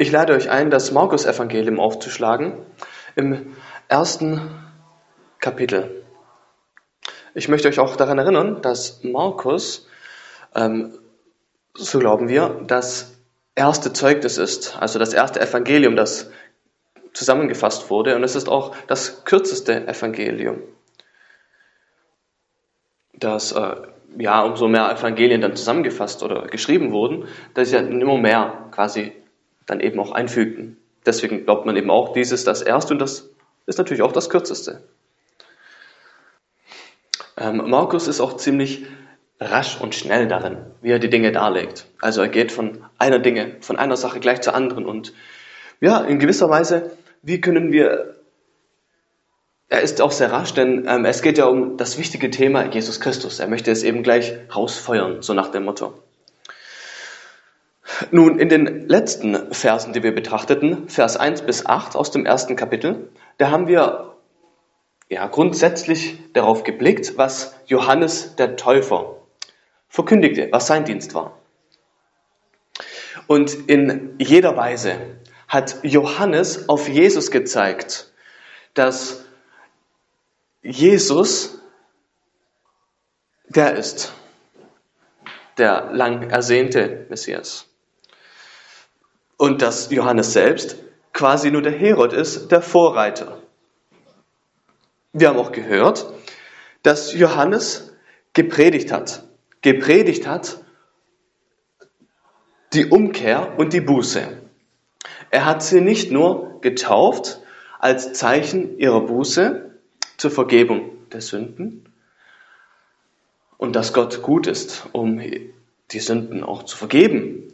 Ich lade euch ein, das Markus-Evangelium aufzuschlagen im ersten Kapitel. Ich möchte euch auch daran erinnern, dass Markus, ähm, so glauben wir, das erste Zeugnis ist, also das erste Evangelium, das zusammengefasst wurde. Und es ist auch das kürzeste Evangelium. Das, äh, ja, umso mehr Evangelien dann zusammengefasst oder geschrieben wurden, dass dann immer mehr quasi dann eben auch einfügten. Deswegen glaubt man eben auch, dieses das erste und das ist natürlich auch das kürzeste. Ähm, Markus ist auch ziemlich rasch und schnell darin, wie er die Dinge darlegt. Also er geht von einer Dinge, von einer Sache gleich zur anderen und ja, in gewisser Weise, wie können wir er ist auch sehr rasch, denn ähm, es geht ja um das wichtige Thema Jesus Christus. Er möchte es eben gleich rausfeuern, so nach dem Motto. Nun, in den letzten Versen, die wir betrachteten, Vers 1 bis 8 aus dem ersten Kapitel, da haben wir ja, grundsätzlich darauf geblickt, was Johannes der Täufer verkündigte, was sein Dienst war. Und in jeder Weise hat Johannes auf Jesus gezeigt, dass Jesus der ist, der lang ersehnte Messias und dass Johannes selbst quasi nur der Herod ist, der Vorreiter. Wir haben auch gehört, dass Johannes gepredigt hat. Gepredigt hat die Umkehr und die Buße. Er hat sie nicht nur getauft als Zeichen ihrer Buße zur Vergebung der Sünden und dass Gott gut ist, um die Sünden auch zu vergeben,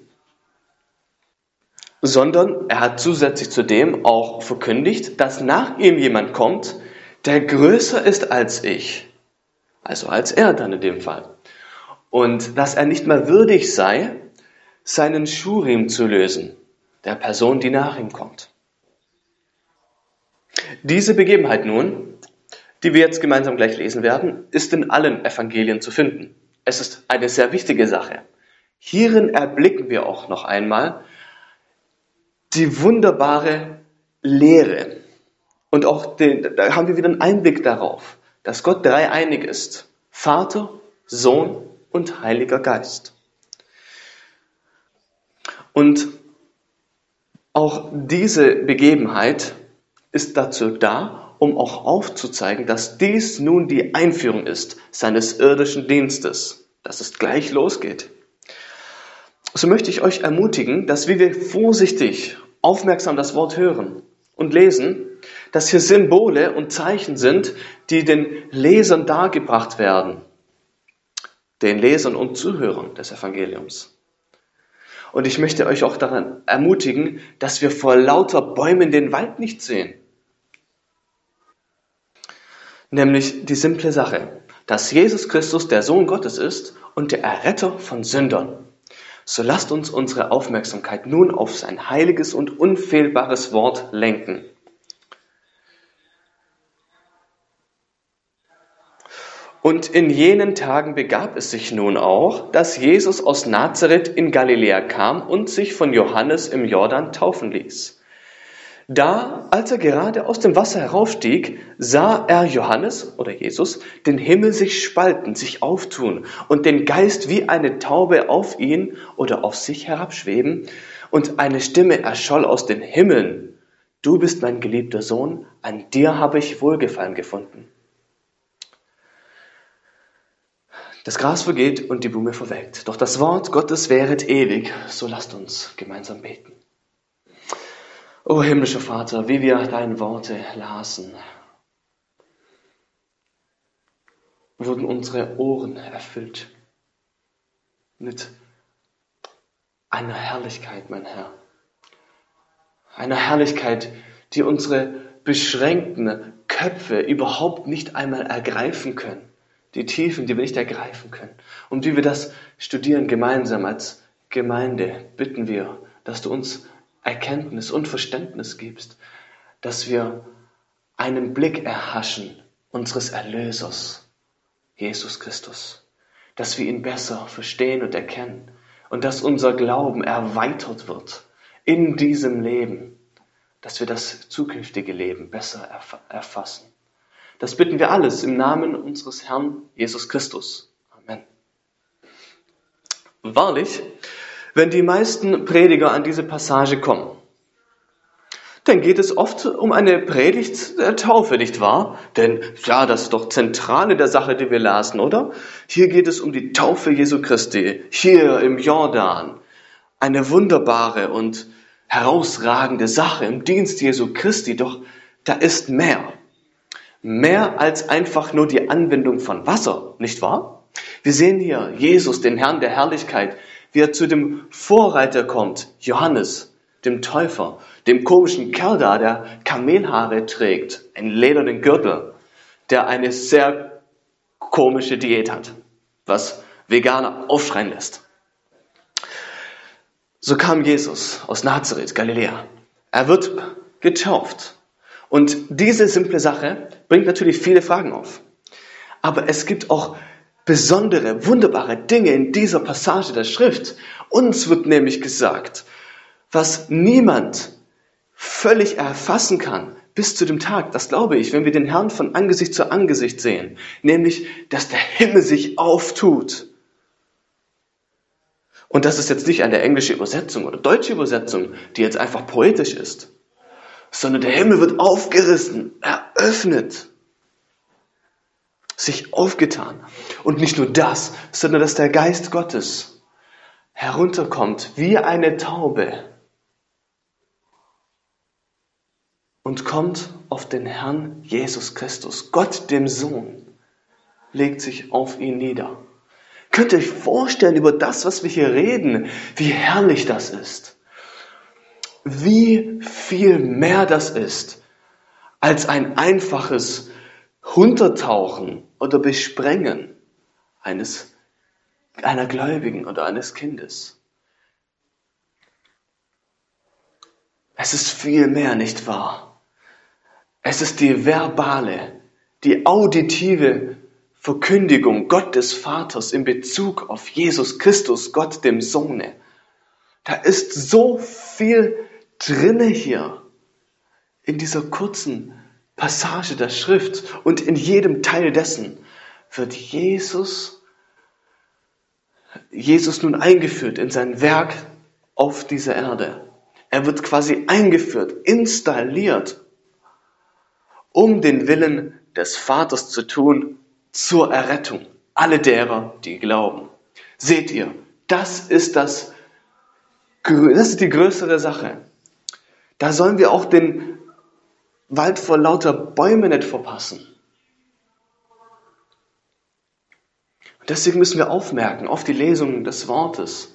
sondern er hat zusätzlich zu dem auch verkündigt, dass nach ihm jemand kommt, der größer ist als ich. Also als er dann in dem Fall. Und dass er nicht mehr würdig sei, seinen Schurim zu lösen, der Person, die nach ihm kommt. Diese Begebenheit nun, die wir jetzt gemeinsam gleich lesen werden, ist in allen Evangelien zu finden. Es ist eine sehr wichtige Sache. Hierin erblicken wir auch noch einmal, die wunderbare Lehre. Und auch den, da haben wir wieder einen Einblick darauf, dass Gott dreieinig ist. Vater, Sohn und Heiliger Geist. Und auch diese Begebenheit ist dazu da, um auch aufzuzeigen, dass dies nun die Einführung ist seines irdischen Dienstes, dass es gleich losgeht. So möchte ich euch ermutigen, dass wir vorsichtig aufmerksam das Wort hören und lesen, dass hier Symbole und Zeichen sind, die den Lesern dargebracht werden, den Lesern und Zuhörern des Evangeliums. Und ich möchte euch auch daran ermutigen, dass wir vor lauter Bäumen den Wald nicht sehen. Nämlich die simple Sache, dass Jesus Christus der Sohn Gottes ist und der Erretter von Sündern. So lasst uns unsere Aufmerksamkeit nun auf sein heiliges und unfehlbares Wort lenken. Und in jenen Tagen begab es sich nun auch, dass Jesus aus Nazareth in Galiläa kam und sich von Johannes im Jordan taufen ließ. Da, als er gerade aus dem Wasser heraufstieg, sah er Johannes oder Jesus den Himmel sich spalten, sich auftun und den Geist wie eine Taube auf ihn oder auf sich herabschweben und eine Stimme erscholl aus den Himmeln. Du bist mein geliebter Sohn, an dir habe ich Wohlgefallen gefunden. Das Gras vergeht und die Blume verwelkt, doch das Wort Gottes wäret ewig, so lasst uns gemeinsam beten. O himmlischer Vater, wie wir deine Worte lasen, wurden unsere Ohren erfüllt mit einer Herrlichkeit, mein Herr. Einer Herrlichkeit, die unsere beschränkten Köpfe überhaupt nicht einmal ergreifen können. Die Tiefen, die wir nicht ergreifen können. Und wie wir das studieren gemeinsam als Gemeinde, bitten wir, dass du uns Erkenntnis und Verständnis gibst, dass wir einen Blick erhaschen unseres Erlösers, Jesus Christus, dass wir ihn besser verstehen und erkennen und dass unser Glauben erweitert wird in diesem Leben, dass wir das zukünftige Leben besser erfassen. Das bitten wir alles im Namen unseres Herrn Jesus Christus. Amen. Wahrlich, wenn die meisten Prediger an diese Passage kommen, dann geht es oft um eine Predigt der Taufe, nicht wahr? Denn ja, das ist doch zentrale der Sache, die wir lasen, oder? Hier geht es um die Taufe Jesu Christi, hier im Jordan. Eine wunderbare und herausragende Sache im Dienst Jesu Christi, doch da ist mehr. Mehr als einfach nur die Anwendung von Wasser, nicht wahr? Wir sehen hier Jesus, den Herrn der Herrlichkeit, wie er zu dem Vorreiter kommt, Johannes, dem Täufer, dem komischen Kerl da, der Kamelhaare trägt, einen ledernen Gürtel, der eine sehr komische Diät hat, was Veganer aufschreien lässt. So kam Jesus aus Nazareth, Galiläa. Er wird getauft. Und diese simple Sache bringt natürlich viele Fragen auf. Aber es gibt auch besondere, wunderbare Dinge in dieser Passage der Schrift. Uns wird nämlich gesagt, was niemand völlig erfassen kann bis zu dem Tag, das glaube ich, wenn wir den Herrn von Angesicht zu Angesicht sehen, nämlich, dass der Himmel sich auftut. Und das ist jetzt nicht eine englische Übersetzung oder deutsche Übersetzung, die jetzt einfach poetisch ist, sondern der Himmel wird aufgerissen, eröffnet, sich aufgetan. Und nicht nur das, sondern dass der Geist Gottes herunterkommt wie eine Taube und kommt auf den Herrn Jesus Christus. Gott, dem Sohn, legt sich auf ihn nieder. Könnt ihr euch vorstellen über das, was wir hier reden, wie herrlich das ist? Wie viel mehr das ist als ein einfaches Huntertauchen oder Besprengen eines, einer Gläubigen oder eines Kindes. Es ist viel mehr, nicht wahr? Es ist die verbale, die auditive Verkündigung Gott des Vaters in Bezug auf Jesus Christus, Gott dem Sohne. Da ist so viel drinne hier in dieser kurzen Passage der Schrift und in jedem Teil dessen wird Jesus Jesus nun eingeführt in sein Werk auf dieser Erde. Er wird quasi eingeführt, installiert um den Willen des Vaters zu tun zur Errettung alle derer, die glauben. Seht ihr, das ist das, das ist die größere Sache. Da sollen wir auch den Wald vor lauter Bäumen nicht verpassen. Und deswegen müssen wir aufmerken auf die Lesung des Wortes.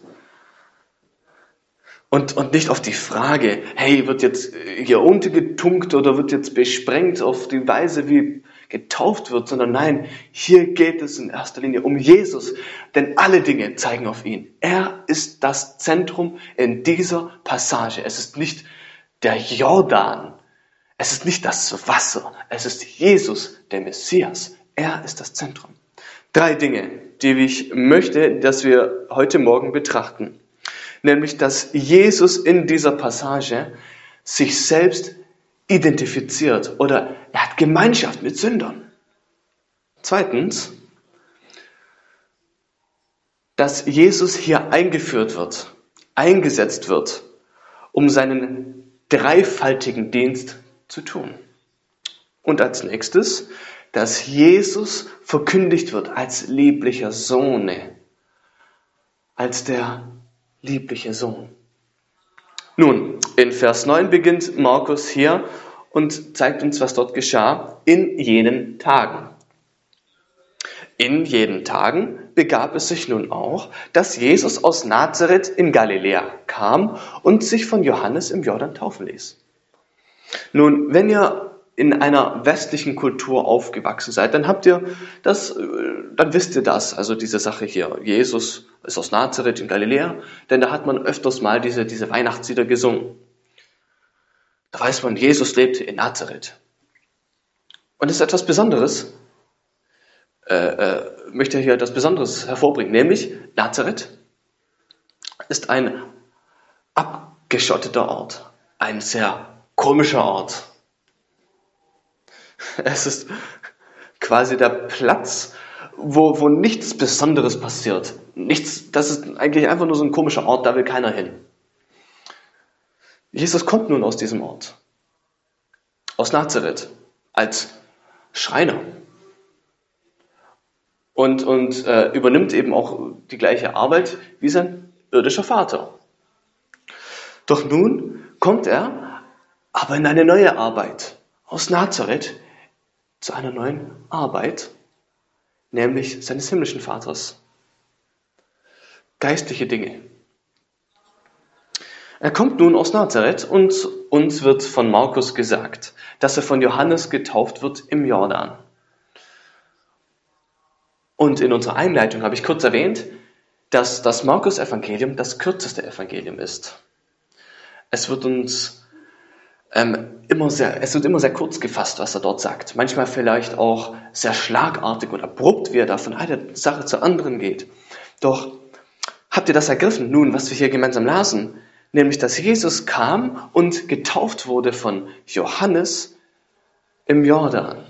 Und, und nicht auf die Frage, hey, wird jetzt hier untergetunkt oder wird jetzt besprengt auf die Weise, wie getauft wird, sondern nein, hier geht es in erster Linie um Jesus, denn alle Dinge zeigen auf ihn. Er ist das Zentrum in dieser Passage. Es ist nicht der Jordan, es ist nicht das Wasser, es ist Jesus, der Messias. Er ist das Zentrum. Drei Dinge, die ich möchte, dass wir heute Morgen betrachten nämlich dass Jesus in dieser Passage sich selbst identifiziert oder er hat Gemeinschaft mit Sündern. Zweitens, dass Jesus hier eingeführt wird, eingesetzt wird, um seinen dreifaltigen Dienst zu tun. Und als nächstes, dass Jesus verkündigt wird als lieblicher Sohn, als der liebliche Sohn. Nun, in Vers 9 beginnt Markus hier und zeigt uns, was dort geschah in jenen Tagen. In jenen Tagen begab es sich nun auch, dass Jesus aus Nazareth in Galiläa kam und sich von Johannes im Jordan taufen ließ. Nun, wenn ihr in einer westlichen Kultur aufgewachsen seid, dann habt ihr das, äh, dann wisst ihr das, also diese Sache hier. Jesus ist aus Nazareth in Galiläa, denn da hat man öfters mal diese, diese Weihnachtslieder gesungen. Da weiß man, Jesus lebte in Nazareth. Und es ist etwas Besonderes, äh, äh, möchte hier etwas Besonderes hervorbringen, nämlich Nazareth ist ein ab, geschotteter Ort, ein sehr komischer Ort. Es ist quasi der Platz, wo, wo nichts Besonderes passiert. Nichts, das ist eigentlich einfach nur so ein komischer Ort, da will keiner hin. Jesus kommt nun aus diesem Ort, aus Nazareth, als Schreiner. Und, und äh, übernimmt eben auch die gleiche Arbeit wie sein irdischer Vater. Doch nun kommt er aber in eine neue Arbeit. Aus Nazareth zu einer neuen Arbeit, nämlich seines himmlischen Vaters. Geistliche Dinge. Er kommt nun aus Nazareth und uns wird von Markus gesagt, dass er von Johannes getauft wird im Jordan. Und in unserer Einleitung habe ich kurz erwähnt, dass das Markus-Evangelium das kürzeste Evangelium ist. Es wird uns ähm, immer sehr, es wird immer sehr kurz gefasst, was er dort sagt. Manchmal vielleicht auch sehr schlagartig und abrupt, wie er da von einer Sache zur anderen geht. Doch habt ihr das ergriffen? Nun, was wir hier gemeinsam lasen, nämlich dass Jesus kam und getauft wurde von Johannes im Jordan.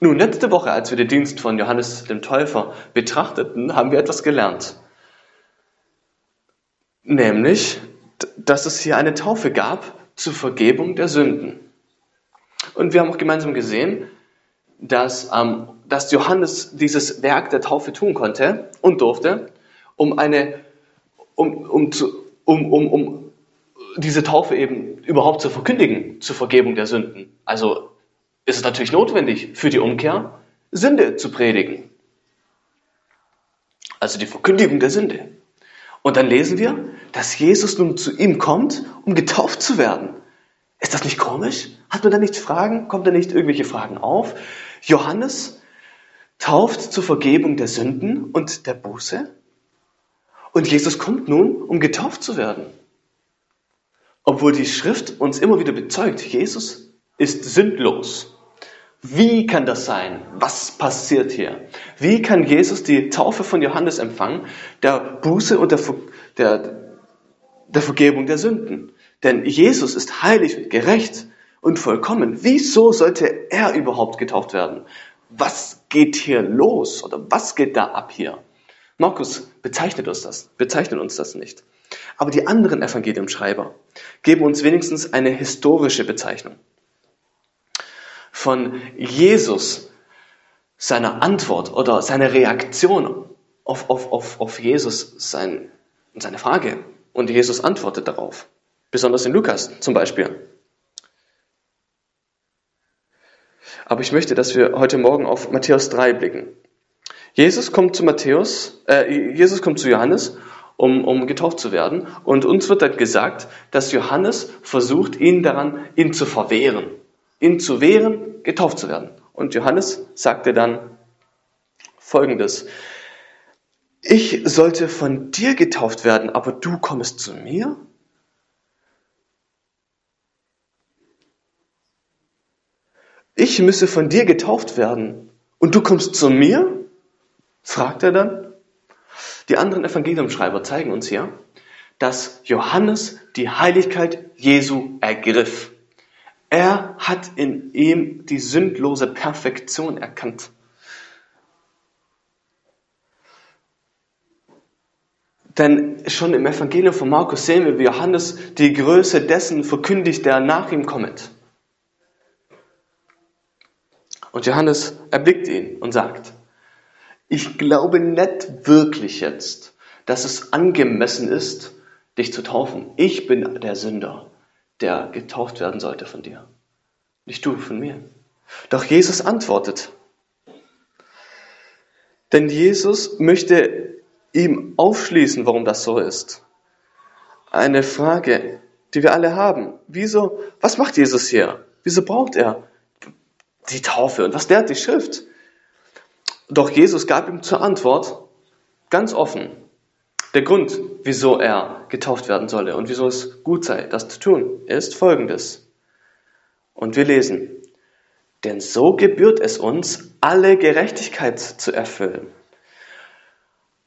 Nun, letzte Woche, als wir den Dienst von Johannes dem Täufer betrachteten, haben wir etwas gelernt. Nämlich, dass es hier eine Taufe gab zur Vergebung der Sünden. Und wir haben auch gemeinsam gesehen, dass, ähm, dass Johannes dieses Werk der Taufe tun konnte und durfte, um eine, um, um, zu, um, um, um diese Taufe eben überhaupt zu verkündigen, zur Vergebung der Sünden. Also ist es natürlich notwendig für die Umkehr, Sünde zu predigen. Also die Verkündigung der Sünde. Und dann lesen wir, dass Jesus nun zu ihm kommt, um getauft zu werden. Ist das nicht komisch? Hat man da nicht Fragen? Kommt da nicht irgendwelche Fragen auf? Johannes tauft zur Vergebung der Sünden und der Buße. Und Jesus kommt nun, um getauft zu werden. Obwohl die Schrift uns immer wieder bezeugt, Jesus ist sündlos. Wie kann das sein? Was passiert hier? Wie kann Jesus die Taufe von Johannes empfangen, der Buße und der, der, der Vergebung der Sünden? Denn Jesus ist heilig und gerecht und vollkommen. Wieso sollte er überhaupt getauft werden? Was geht hier los oder was geht da ab hier? Markus bezeichnet uns das, bezeichnet uns das nicht. Aber die anderen Evangeliumschreiber geben uns wenigstens eine historische Bezeichnung. Von Jesus, seiner Antwort oder seiner Reaktion auf, auf, auf, auf Jesus, sein, seine Frage. Und Jesus antwortet darauf. Besonders in Lukas zum Beispiel. Aber ich möchte, dass wir heute Morgen auf Matthäus 3 blicken. Jesus kommt zu Matthäus, äh, Jesus kommt zu Johannes, um, um getauft zu werden. Und uns wird dann gesagt, dass Johannes versucht, ihn daran, ihn zu verwehren. Ihn zu wehren, getauft zu werden. Und Johannes sagte dann Folgendes. Ich sollte von dir getauft werden, aber du kommst zu mir? ich müsse von dir getauft werden und du kommst zu mir? fragt er dann. Die anderen Evangeliumschreiber zeigen uns hier, dass Johannes die Heiligkeit Jesu ergriff. Er hat in ihm die sündlose Perfektion erkannt. Denn schon im Evangelium von Markus sehen wir, wie Johannes die Größe dessen verkündigt, der nach ihm kommt. Und Johannes erblickt ihn und sagt, ich glaube nicht wirklich jetzt, dass es angemessen ist, dich zu taufen. Ich bin der Sünder, der getauft werden sollte von dir. Nicht du von mir. Doch Jesus antwortet. Denn Jesus möchte ihm aufschließen, warum das so ist. Eine Frage, die wir alle haben. Wieso, was macht Jesus hier? Wieso braucht er die Taufe. Und was lehrt die Schrift? Doch Jesus gab ihm zur Antwort ganz offen der Grund, wieso er getauft werden solle und wieso es gut sei, das zu tun, ist folgendes. Und wir lesen, denn so gebührt es uns, alle Gerechtigkeit zu erfüllen.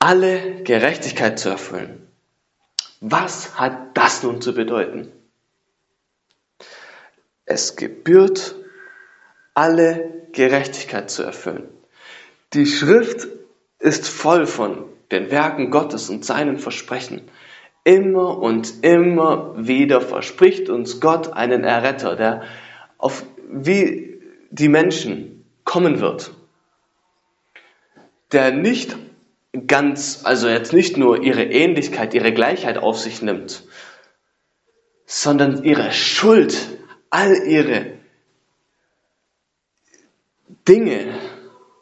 Alle Gerechtigkeit zu erfüllen. Was hat das nun zu bedeuten? Es gebührt, alle Gerechtigkeit zu erfüllen. Die Schrift ist voll von den Werken Gottes und seinen Versprechen. Immer und immer wieder verspricht uns Gott einen Erretter, der auf wie die Menschen kommen wird, der nicht ganz, also jetzt nicht nur ihre Ähnlichkeit, ihre Gleichheit auf sich nimmt, sondern ihre Schuld, all ihre Dinge,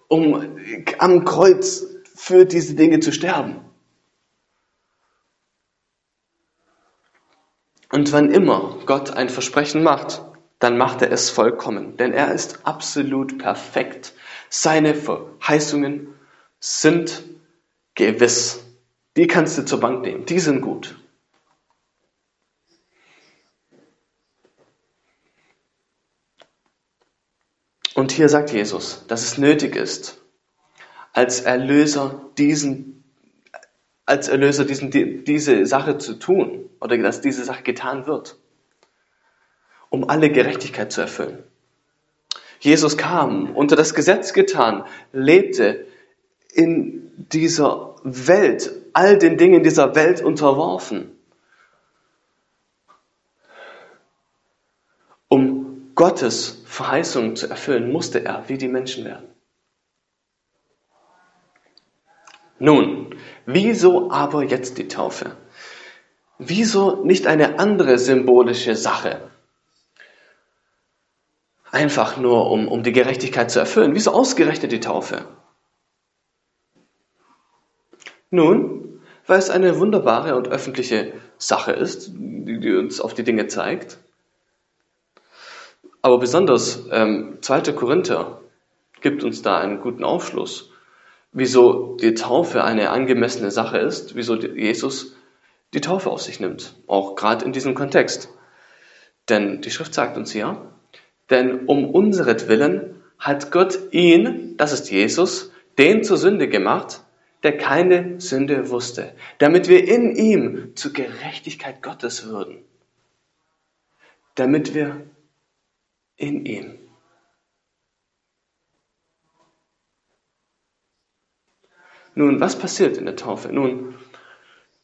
um am Kreuz für diese Dinge zu sterben. Und wann immer Gott ein Versprechen macht, dann macht er es vollkommen, denn er ist absolut perfekt. Seine Verheißungen sind gewiss. Die kannst du zur Bank nehmen, die sind gut. Und hier sagt Jesus, dass es nötig ist, als Erlöser diesen, als Erlöser diesen, diese Sache zu tun oder dass diese Sache getan wird, um alle Gerechtigkeit zu erfüllen. Jesus kam, unter das Gesetz getan, lebte in dieser Welt, all den Dingen dieser Welt unterworfen, um Gottes Verheißungen zu erfüllen, musste er wie die Menschen werden. Nun, wieso aber jetzt die Taufe? Wieso nicht eine andere symbolische Sache? Einfach nur, um, um die Gerechtigkeit zu erfüllen. Wieso ausgerechnet die Taufe? Nun, weil es eine wunderbare und öffentliche Sache ist, die, uns auf die Dinge zeigt. Aber besonders ähm, 2. Korinther gibt uns da einen guten Aufschluss, wieso die Taufe eine angemessene Sache ist, wieso Jesus die Taufe auf sich nimmt, auch gerade in diesem Kontext. Denn die Schrift sagt uns ja, denn um unseretwillen hat Gott ihn, das ist Jesus, den zur Sünde gemacht, der keine Sünde wusste, damit wir in ihm zur Gerechtigkeit Gottes würden. Damit wir in ihm. Nun, was passiert in der Taufe? Nun,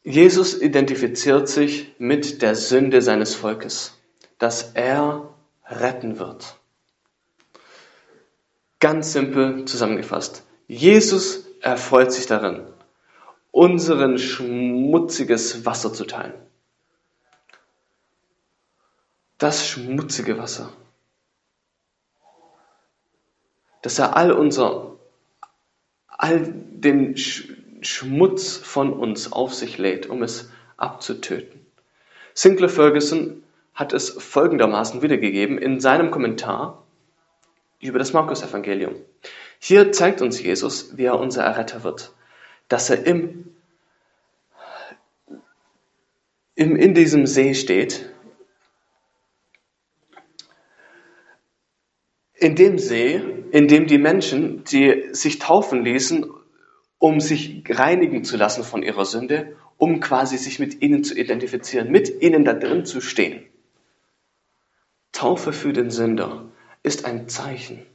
Jesus identifiziert sich mit der Sünde seines Volkes, dass er retten wird. Ganz simpel zusammengefasst. Jesus erfreut sich darin, unseren schmutziges Wasser zu teilen. Das schmutzige Wasser. Dass er all unser, all den Schmutz von uns auf sich lädt, um es abzutöten. Sinclair Ferguson hat es folgendermaßen wiedergegeben in seinem Kommentar über das Markus-Evangelium. Hier zeigt uns Jesus, wie er unser Erretter wird, dass er im, im, in diesem See steht. In dem See, in dem die Menschen, die sich taufen ließen, um sich reinigen zu lassen von ihrer Sünde, um quasi sich mit ihnen zu identifizieren, mit ihnen da drin zu stehen. Taufe für den Sünder ist ein Zeichen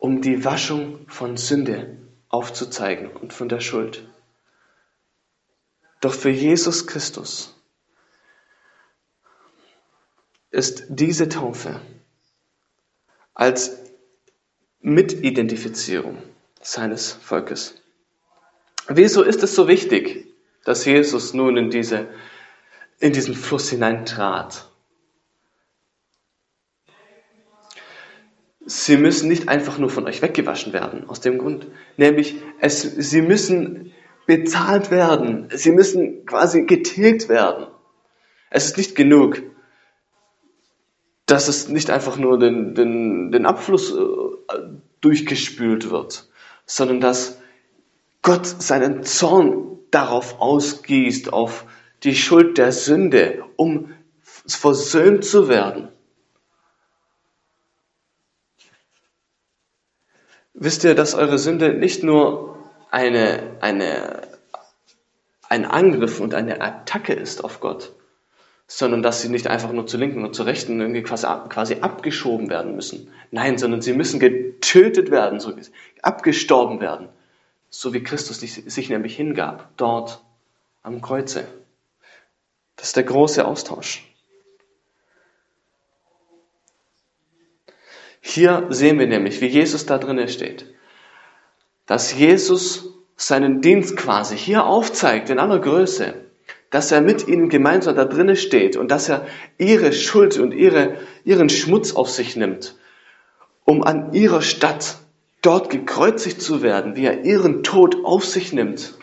um die Waschung von Sünde aufzuzeigen und von der Schuld. Doch für Jesus Christus ist diese Taufe als Mitidentifizierung seines Volkes. Wieso ist es so wichtig, dass Jesus nun in, diese, in diesen Fluss hineintrat? Sie müssen nicht einfach nur von euch weggewaschen werden, aus dem Grund. Nämlich, es, sie müssen bezahlt werden. Sie müssen quasi getilgt werden. Es ist nicht genug, dass es nicht einfach nur den, den, den Abfluss äh, durchgespült wird, sondern dass Gott seinen Zorn darauf ausgießt, auf die Schuld der Sünde, um versöhnt zu werden. Wisst ihr, dass eure Sünde nicht nur eine, eine, ein Angriff und eine Attacke ist auf Gott, sondern dass sie nicht einfach nur zur Linken und zur Rechten irgendwie quasi, quasi abgeschoben werden müssen. Nein, sondern sie müssen getötet werden, so abgestorben werden, so wie Christus sich nämlich hingab, dort am Kreuze. Das ist der große Austausch. Hier sehen wir nämlich, wie Jesus da drinnen steht. Dass Jesus seinen Dienst quasi hier aufzeigt in aller Größe, dass er mit ihnen gemeinsam da drinnen steht und dass er ihre Schuld und ihre, ihren Schmutz auf sich nimmt, um an ihrer Stadt dort gekreuzigt zu werden, wie er ihren Tod auf sich nimmt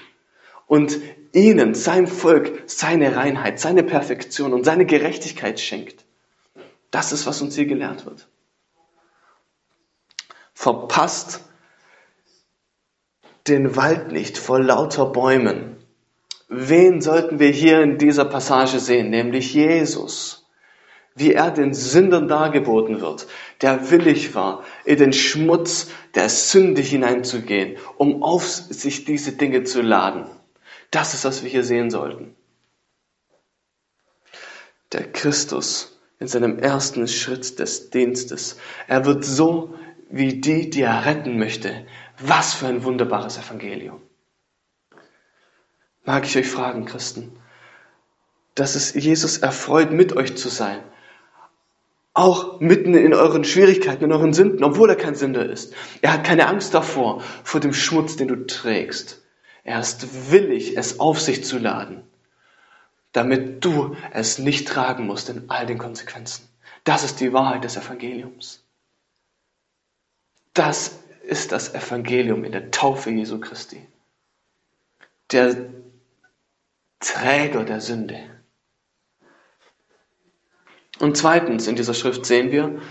und ihnen, seinem Volk, seine Reinheit, seine Perfektion und seine Gerechtigkeit schenkt. Das ist, was uns hier gelehrt wird verpasst den Wald nicht vor lauter Bäumen. Wen sollten wir hier in dieser Passage sehen? Nämlich Jesus. Wie er den Sündern dargeboten wird, der willig war, in den Schmutz der Sünde hineinzugehen, um auf sich diese Dinge zu laden. Das ist, was wir hier sehen sollten. Der Christus in seinem ersten Schritt des Dienstes. Er wird so wie die, die er retten möchte. Was für ein wunderbares Evangelium. Mag ich euch fragen, Christen, dass es Jesus erfreut, mit euch zu sein. Auch mitten in euren Schwierigkeiten, in euren Sünden, obwohl er kein Sünder ist. Er hat keine Angst davor, vor dem Schmutz, den du trägst. Er ist willig, es auf sich zu laden, damit du es nicht tragen musst in all den Konsequenzen. Das ist die Wahrheit des Evangeliums. Das ist das Evangelium in der Taufe Jesu Christi. Der Träger der Sünde. Und zweitens in dieser Schrift sehen wir,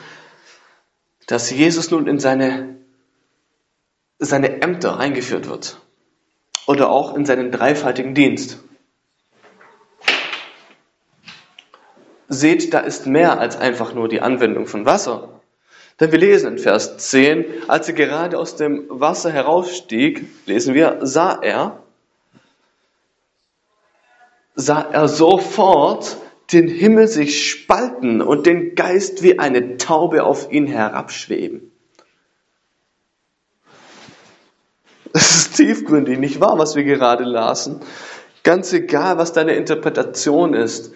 dass Jesus nun in seine, seine Ämter eingeführt wird. Oder auch in seinen dreifaltigen Dienst. Seht, da ist mehr als einfach nur die Anwendung von Wasser. Denn wir lesen in Vers 10, als er gerade aus dem Wasser herausstieg, lesen wir, sah er, sah er sofort den Himmel sich spalten und den Geist wie eine Taube auf ihn herabschweben. Es ist tiefgründig, nicht wahr, was wir gerade lasen? Ganz egal, was deine Interpretation ist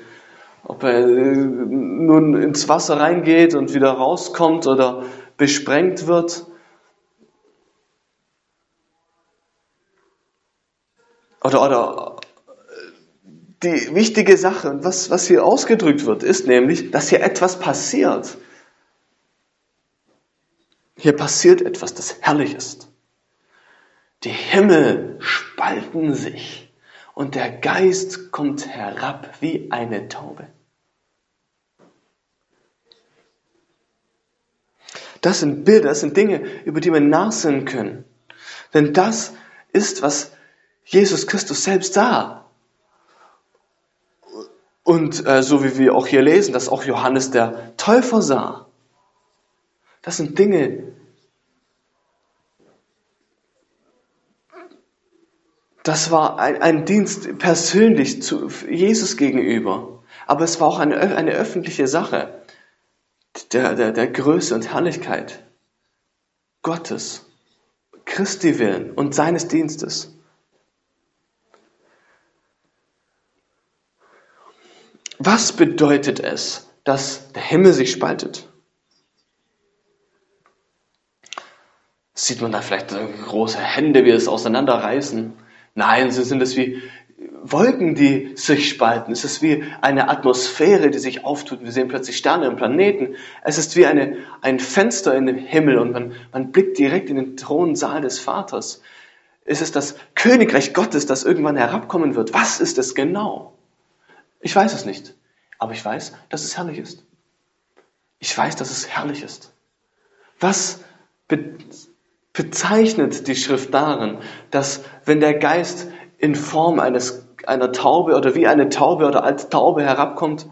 ob er äh, nun ins Wasser reingeht und wieder rauskommt oder besprengt wird. Oder, oder die wichtige Sache, was, was hier ausgedrückt wird, ist nämlich, dass hier etwas passiert. Hier passiert etwas, das herrlich ist. Die Himmel spalten sich und der Geist kommt herab wie eine Taube. Das sind Bilder, das sind Dinge, über die wir nachsinnen können. Denn das ist, was Jesus Christus selbst sah. Und äh, so wie wir auch hier lesen, dass auch Johannes der Täufer sah. Das sind Dinge, das war ein, ein Dienst persönlich zu Jesus gegenüber. Aber es war auch eine, eine öffentliche Sache der, der, der Größe und Herrlichkeit Gottes, Christi willen und seines Dienstes. Was bedeutet es, dass der Himmel sich spaltet? Sieht man da vielleicht große Hände, wie es auseinanderreißen? Nein, sie sind es wie Wolken, die sich spalten. Es ist wie eine Atmosphäre, die sich auftut. Wir sehen plötzlich Sterne und Planeten. Es ist wie eine, ein Fenster in den Himmel und man, man blickt direkt in den Thronsaal des Vaters. Es ist das Königreich Gottes, das irgendwann herabkommen wird. Was ist es genau? Ich weiß es nicht. Aber ich weiß, dass es herrlich ist. Ich weiß, dass es herrlich ist. Was be bezeichnet die Schrift darin, dass wenn der Geist in Form eines einer Taube oder wie eine Taube oder als Taube herabkommt.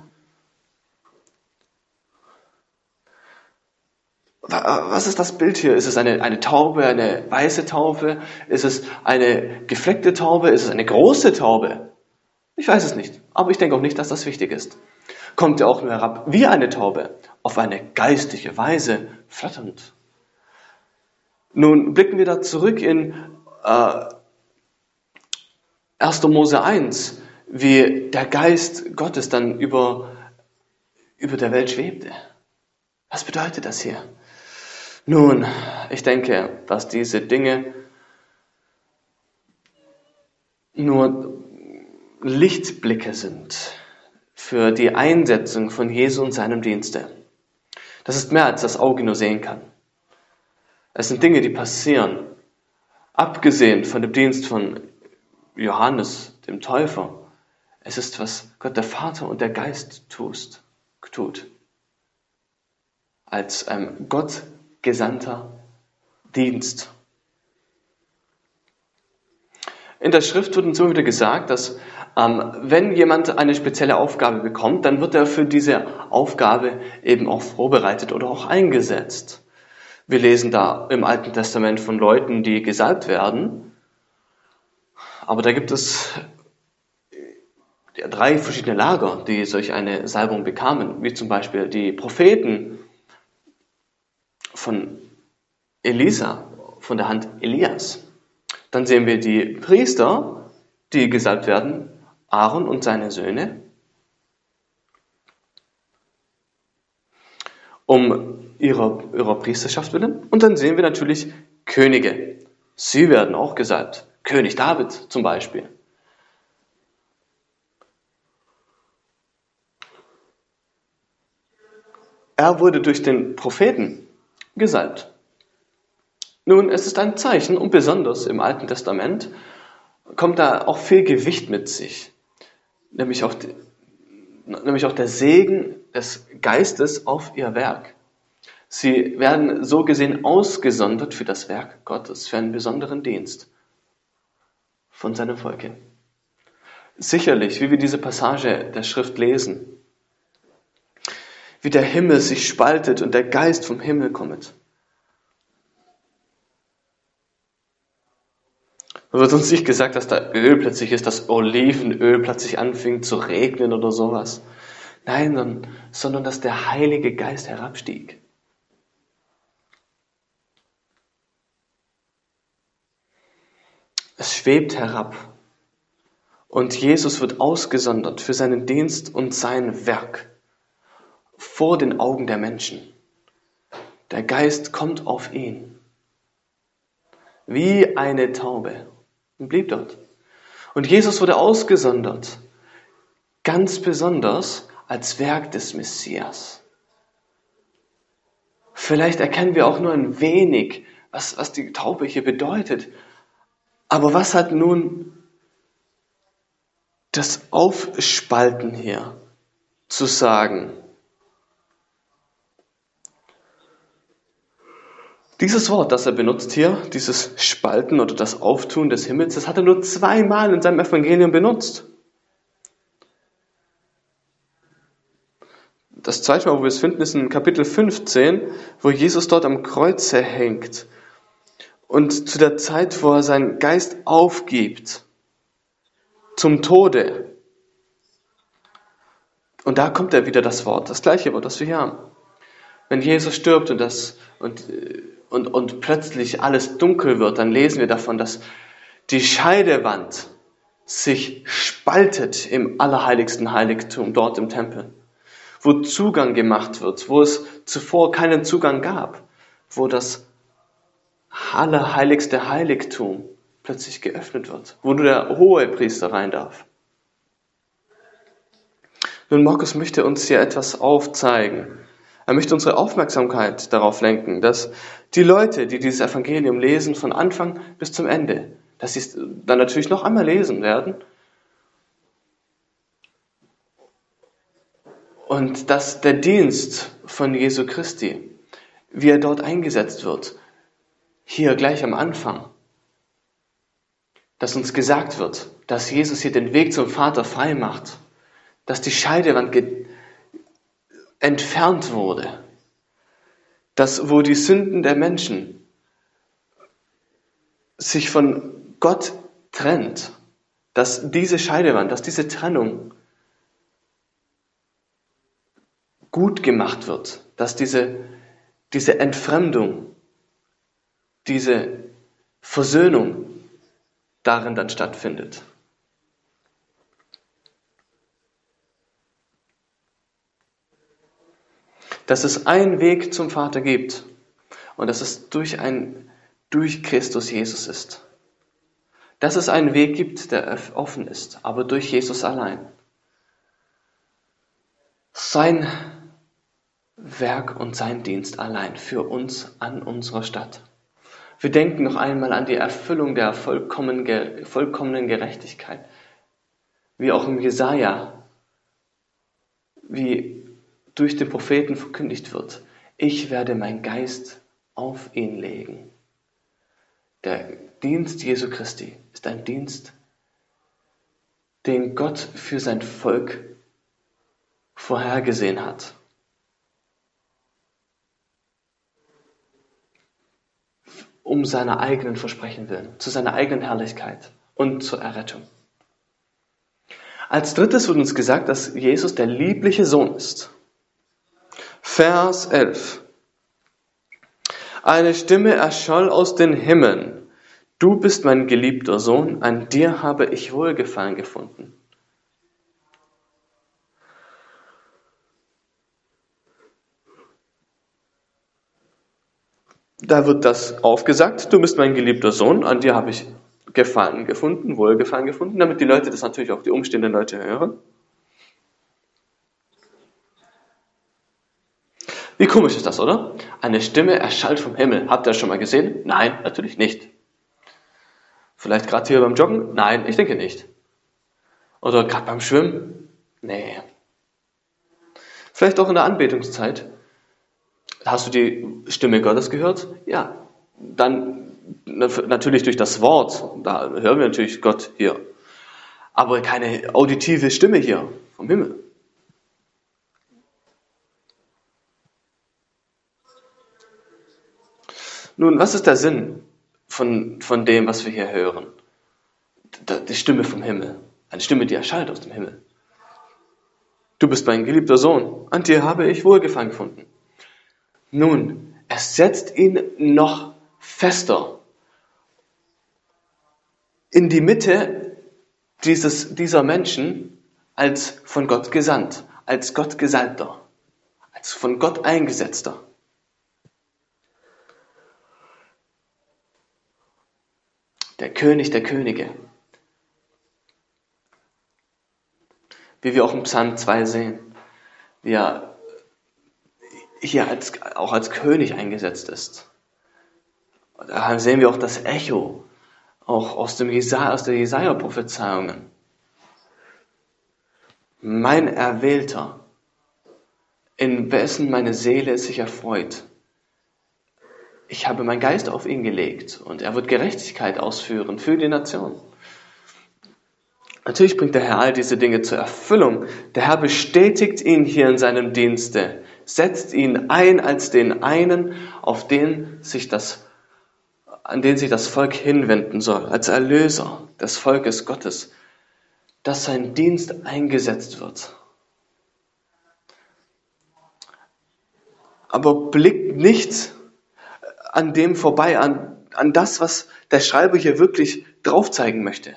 Was ist das Bild hier? Ist es eine, eine Taube, eine weiße Taube? Ist es eine gefleckte Taube? Ist es eine große Taube? Ich weiß es nicht, aber ich denke auch nicht, dass das wichtig ist. Kommt er auch nur herab wie eine Taube, auf eine geistige Weise flatternd. Nun blicken wir da zurück in äh, 1. Mose 1, wie der Geist Gottes dann über, über der Welt schwebte. Was bedeutet das hier? Nun, ich denke, dass diese Dinge nur Lichtblicke sind für die Einsetzung von Jesu und seinem Dienste. Das ist mehr, als das Auge nur sehen kann. Es sind Dinge, die passieren, abgesehen von dem Dienst von Johannes, dem Täufer. Es ist, was Gott der Vater und der Geist tust, tut. Als ein Gott gesandter Dienst. In der Schrift wird uns immer wieder gesagt, dass ähm, wenn jemand eine spezielle Aufgabe bekommt, dann wird er für diese Aufgabe eben auch vorbereitet oder auch eingesetzt. Wir lesen da im Alten Testament von Leuten, die gesalbt werden, aber da gibt es drei verschiedene Lager, die solch eine Salbung bekamen, wie zum Beispiel die Propheten von Elisa, von der Hand Elias. Dann sehen wir die Priester, die gesalbt werden, Aaron und seine Söhne, um ihrer, ihrer Priesterschaft willen. Und dann sehen wir natürlich Könige. Sie werden auch gesalbt. König David zum Beispiel. Er wurde durch den Propheten gesalbt. Nun, es ist ein Zeichen und besonders im Alten Testament kommt da auch viel Gewicht mit sich, nämlich auch, die, nämlich auch der Segen des Geistes auf ihr Werk. Sie werden so gesehen ausgesondert für das Werk Gottes, für einen besonderen Dienst von seinem Volk hin. Sicherlich, wie wir diese Passage der Schrift lesen, wie der Himmel sich spaltet und der Geist vom Himmel kommt. Es wird uns nicht gesagt, dass da Öl plötzlich ist, dass Olivenöl plötzlich anfing zu regnen oder sowas. Nein, sondern, sondern dass der Heilige Geist herabstieg. Es schwebt herab. Und Jesus wird ausgesondert für seinen Dienst und sein Werk vor den Augen der Menschen. Der Geist kommt auf ihn wie eine Taube und blieb dort. Und Jesus wurde ausgesondert, ganz besonders als Werk des Messias. Vielleicht erkennen wir auch nur ein wenig, was, was die Taube hier bedeutet. Aber was hat nun das Aufspalten hier zu sagen? Dieses Wort, das er benutzt hier, dieses Spalten oder das Auftun des Himmels, das hat er nur zweimal in seinem Evangelium benutzt. Das zweite Mal, wo wir es finden, ist in Kapitel 15, wo Jesus dort am Kreuze hängt. Und zu der Zeit, wo er seinen Geist aufgibt, zum Tode. Und da kommt er wieder das Wort, das gleiche Wort, das wir hier haben. Wenn Jesus stirbt und das, und äh, und, und plötzlich alles dunkel wird, dann lesen wir davon, dass die Scheidewand sich spaltet im allerheiligsten Heiligtum, dort im Tempel, wo Zugang gemacht wird, wo es zuvor keinen Zugang gab, wo das allerheiligste Heiligtum plötzlich geöffnet wird, wo nur der hohe Priester rein darf. Nun, Markus möchte uns hier etwas aufzeigen, er möchte unsere Aufmerksamkeit darauf lenken, dass die Leute, die dieses Evangelium lesen, von Anfang bis zum Ende, dass sie es dann natürlich noch einmal lesen werden und dass der Dienst von Jesu Christi, wie er dort eingesetzt wird, hier gleich am Anfang, dass uns gesagt wird, dass Jesus hier den Weg zum Vater frei macht, dass die Scheidewand entfernt wurde. Das, wo die Sünden der Menschen sich von Gott trennt, dass diese Scheidewand, dass diese Trennung gut gemacht wird, dass diese, diese Entfremdung, diese Versöhnung darin dann stattfindet. Dass es einen Weg zum Vater gibt und dass es durch, ein, durch Christus Jesus ist. Dass es einen Weg gibt, der offen ist, aber durch Jesus allein. Sein Werk und sein Dienst allein für uns an unserer Stadt. Wir denken noch einmal an die Erfüllung der vollkommenen Gerechtigkeit, wie auch im Jesaja, wie durch den Propheten verkündigt wird. Ich werde mein Geist auf ihn legen. Der Dienst Jesu Christi ist ein Dienst, den Gott für sein Volk vorhergesehen hat. Um seiner eigenen Versprechen willen, zu seiner eigenen Herrlichkeit und zur Errettung. Als drittes wird uns gesagt, dass Jesus der liebliche Sohn ist. Vers 11. Eine Stimme erscholl aus den Himmeln. Du bist mein geliebter Sohn, an dir habe ich Wohlgefallen gefunden. Da wird das aufgesagt, du bist mein geliebter Sohn, an dir habe ich Gefallen gefunden, Wohlgefallen gefunden, damit die Leute das natürlich auch die umstehenden Leute hören. Wie komisch ist das, oder? Eine Stimme erschallt vom Himmel. Habt ihr das schon mal gesehen? Nein, natürlich nicht. Vielleicht gerade hier beim Joggen? Nein, ich denke nicht. Oder gerade beim Schwimmen? Nee. Vielleicht auch in der Anbetungszeit? Hast du die Stimme Gottes gehört? Ja. Dann natürlich durch das Wort. Da hören wir natürlich Gott hier. Aber keine auditive Stimme hier vom Himmel. Nun, was ist der Sinn von, von dem, was wir hier hören? Die Stimme vom Himmel. Eine Stimme, die erschallt aus dem Himmel. Du bist mein geliebter Sohn. An dir habe ich Wohlgefallen gefunden. Nun, es setzt ihn noch fester in die Mitte dieses, dieser Menschen als von Gott gesandt, als Gott Gesalbter, als von Gott Eingesetzter. Der König der Könige. Wie wir auch im Psalm 2 sehen, wie hier als, auch als König eingesetzt ist. Da sehen wir auch das Echo, auch aus, dem Jesaja, aus der Jesaja-Prophezeiungen. Mein Erwählter, in wessen meine Seele sich erfreut. Ich habe meinen Geist auf ihn gelegt und er wird Gerechtigkeit ausführen für die Nation. Natürlich bringt der Herr all diese Dinge zur Erfüllung. Der Herr bestätigt ihn hier in seinem Dienste setzt ihn ein als den einen, auf den sich das, an den sich das Volk hinwenden soll, als Erlöser des Volkes Gottes, dass sein Dienst eingesetzt wird. Aber blickt nicht an dem vorbei, an, an das, was der Schreiber hier wirklich drauf zeigen möchte.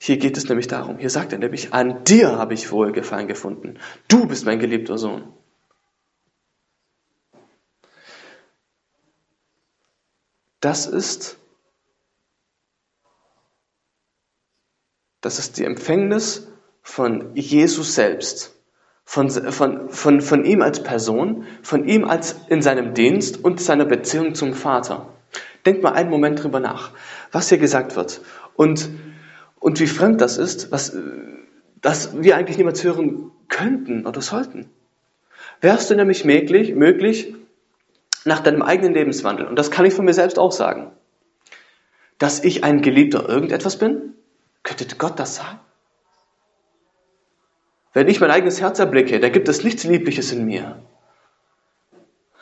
Hier geht es nämlich darum, hier sagt er nämlich, an dir habe ich Wohlgefallen gefunden. Du bist mein geliebter Sohn. Das ist, das ist die Empfängnis von Jesus selbst, von, von, von, von ihm als Person, von ihm als in seinem Dienst und seiner Beziehung zum Vater. Denkt mal einen Moment drüber nach, was hier gesagt wird. Und und wie fremd das ist, was, dass wir eigentlich niemals hören könnten oder sollten. Wärst du nämlich möglich, möglich nach deinem eigenen Lebenswandel, und das kann ich von mir selbst auch sagen, dass ich ein Geliebter irgendetwas bin? Könnte Gott das sagen? Wenn ich mein eigenes Herz erblicke, da gibt es nichts Liebliches in mir.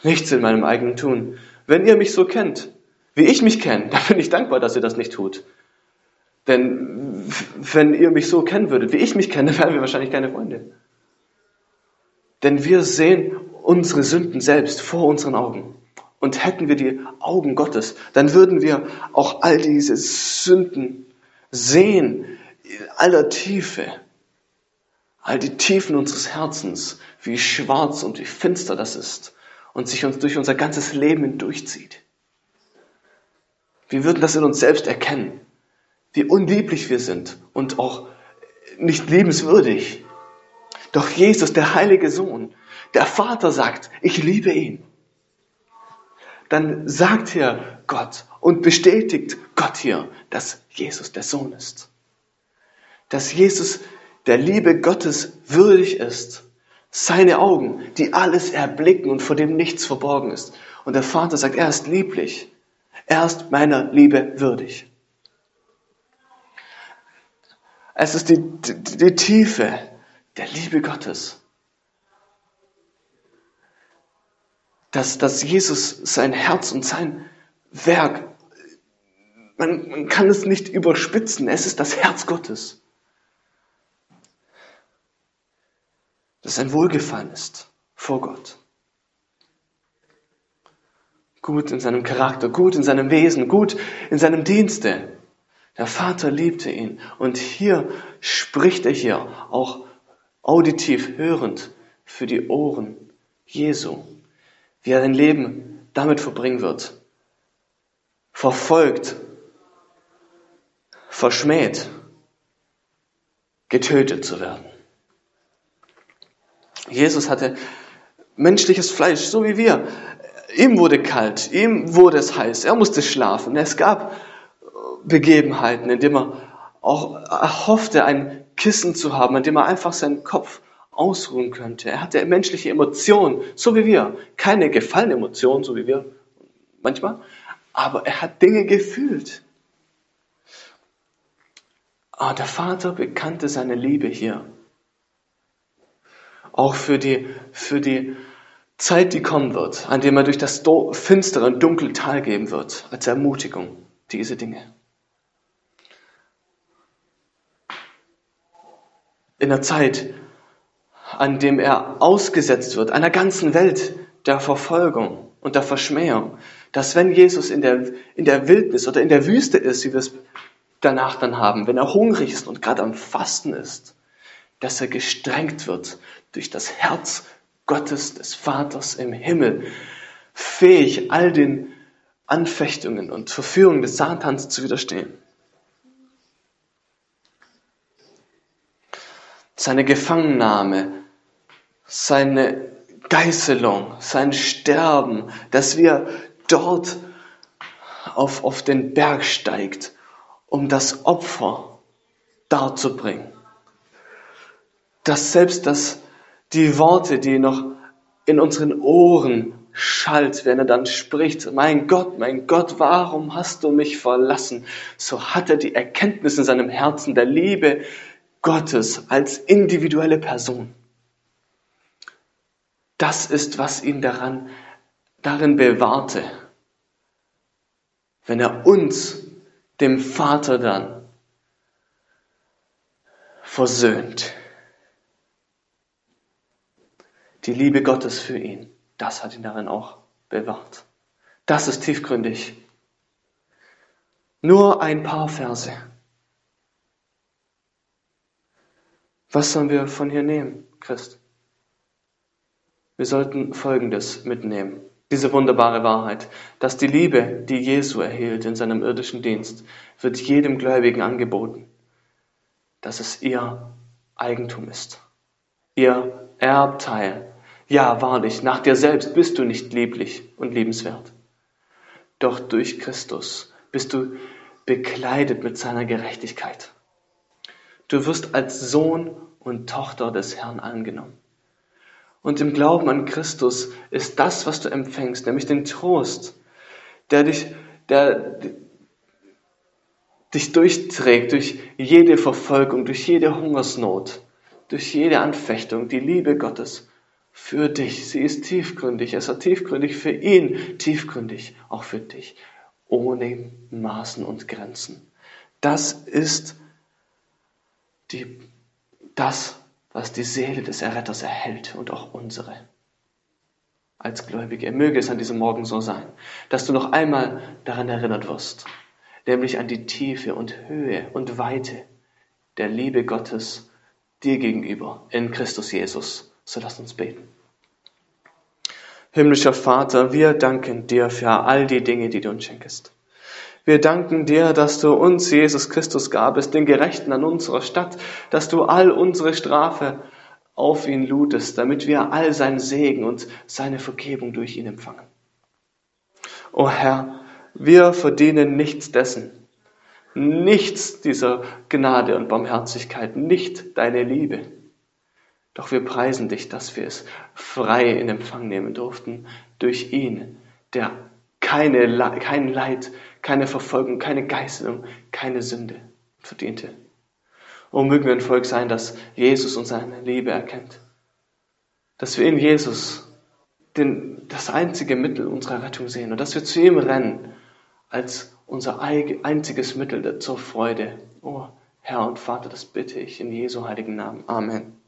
Nichts in meinem eigenen Tun. Wenn ihr mich so kennt, wie ich mich kenne, dann bin ich dankbar, dass ihr das nicht tut. Denn wenn ihr mich so kennen würdet, wie ich mich kenne, wären wir wahrscheinlich keine Freunde. Denn wir sehen unsere Sünden selbst vor unseren Augen. Und hätten wir die Augen Gottes, dann würden wir auch all diese Sünden sehen in aller Tiefe. All die Tiefen unseres Herzens, wie schwarz und wie finster das ist und sich uns durch unser ganzes Leben hindurchzieht. Wir würden das in uns selbst erkennen, wie unlieblich wir sind und auch nicht liebenswürdig. Doch Jesus, der heilige Sohn, der Vater sagt, ich liebe ihn. Dann sagt hier Gott und bestätigt Gott hier, dass Jesus der Sohn ist. Dass Jesus der Liebe Gottes würdig ist. Seine Augen, die alles erblicken und vor dem nichts verborgen ist. Und der Vater sagt, er ist lieblich. Er ist meiner Liebe würdig. Es ist die, die, die Tiefe der Liebe Gottes. Dass, dass Jesus sein Herz und sein Werk, man, man kann es nicht überspitzen, es ist das Herz Gottes. Dass ein Wohlgefallen ist vor Gott. Gut in seinem Charakter, gut in seinem Wesen, gut in seinem Dienste. Der Vater liebte ihn. Und hier spricht er hier auch auditiv hörend für die Ohren Jesu, wie er sein Leben damit verbringen wird. Verfolgt, verschmäht, getötet zu werden. Jesus hatte menschliches Fleisch, so wie wir. Ihm wurde kalt, ihm wurde es heiß, er musste schlafen. Es gab Begebenheiten, in denen er auch erhoffte, ein Kissen zu haben, an dem er einfach seinen Kopf ausruhen könnte. Er hatte menschliche Emotionen, so wie wir. Keine gefallene Emotionen, so wie wir manchmal, aber er hat Dinge gefühlt. Aber ah, der Vater bekannte seine Liebe hier. Auch für die, für die Zeit, die kommen wird, an dem er durch das finstere und dunkle Tal gehen wird, als Ermutigung, diese Dinge. In der Zeit, an dem er ausgesetzt wird, einer ganzen Welt der Verfolgung und der Verschmähung, dass wenn Jesus in der, in der Wildnis oder in der Wüste ist, wie wir es danach dann haben, wenn er hungrig ist und gerade am Fasten ist, dass er gestrengt wird durch das Herz Gottes des Vaters im Himmel, fähig all den Anfechtungen und Verführungen des Satans zu widerstehen. Seine Gefangennahme, seine Geißelung, sein Sterben, dass wir dort auf, auf den Berg steigt, um das Opfer darzubringen. Dass selbst das, die Worte, die noch in unseren Ohren schallt, wenn er dann spricht, mein Gott, mein Gott, warum hast du mich verlassen? So hat er die Erkenntnis in seinem Herzen der Liebe Gottes als individuelle Person. Das ist, was ihn daran, darin bewahrte, wenn er uns, dem Vater dann, versöhnt. Die Liebe Gottes für ihn, das hat ihn darin auch bewahrt. Das ist tiefgründig. Nur ein paar Verse. Was sollen wir von hier nehmen, Christ? Wir sollten Folgendes mitnehmen. Diese wunderbare Wahrheit, dass die Liebe, die Jesu erhielt in seinem irdischen Dienst, wird jedem Gläubigen angeboten, dass es ihr Eigentum ist, ihr Erbteil. Ja, wahrlich, nach dir selbst bist du nicht lieblich und liebenswert. Doch durch Christus bist du bekleidet mit seiner Gerechtigkeit. Du wirst als Sohn und Tochter des Herrn angenommen. Und im Glauben an Christus ist das, was du empfängst, nämlich den Trost, der dich, der dich durchträgt durch jede Verfolgung, durch jede Hungersnot, durch jede Anfechtung, die Liebe Gottes für dich. Sie ist tiefgründig. Es ist tiefgründig für ihn, tiefgründig auch für dich, ohne Maßen und Grenzen. Das ist die, das, was die Seele des Erretters erhält und auch unsere. Als Gläubige möge es an diesem Morgen so sein, dass du noch einmal daran erinnert wirst, nämlich an die Tiefe und Höhe und Weite der Liebe Gottes dir gegenüber in Christus Jesus. So lass uns beten. Himmlischer Vater, wir danken dir für all die Dinge, die du uns schenkest. Wir danken dir, dass du uns Jesus Christus gabest, den Gerechten an unserer Stadt, dass du all unsere Strafe auf ihn ludest, damit wir all seinen Segen und seine Vergebung durch ihn empfangen. O Herr, wir verdienen nichts dessen, nichts dieser Gnade und Barmherzigkeit, nicht deine Liebe. Doch wir preisen dich, dass wir es frei in Empfang nehmen durften durch ihn, der keine, kein Leid, keine Verfolgung, keine Geißelung, keine Sünde verdiente. Oh, mögen wir ein Volk sein, das Jesus und seine Liebe erkennt. Dass wir in Jesus den, das einzige Mittel unserer Rettung sehen und dass wir zu ihm rennen als unser einziges Mittel zur Freude. Oh, Herr und Vater, das bitte ich in Jesu heiligen Namen. Amen.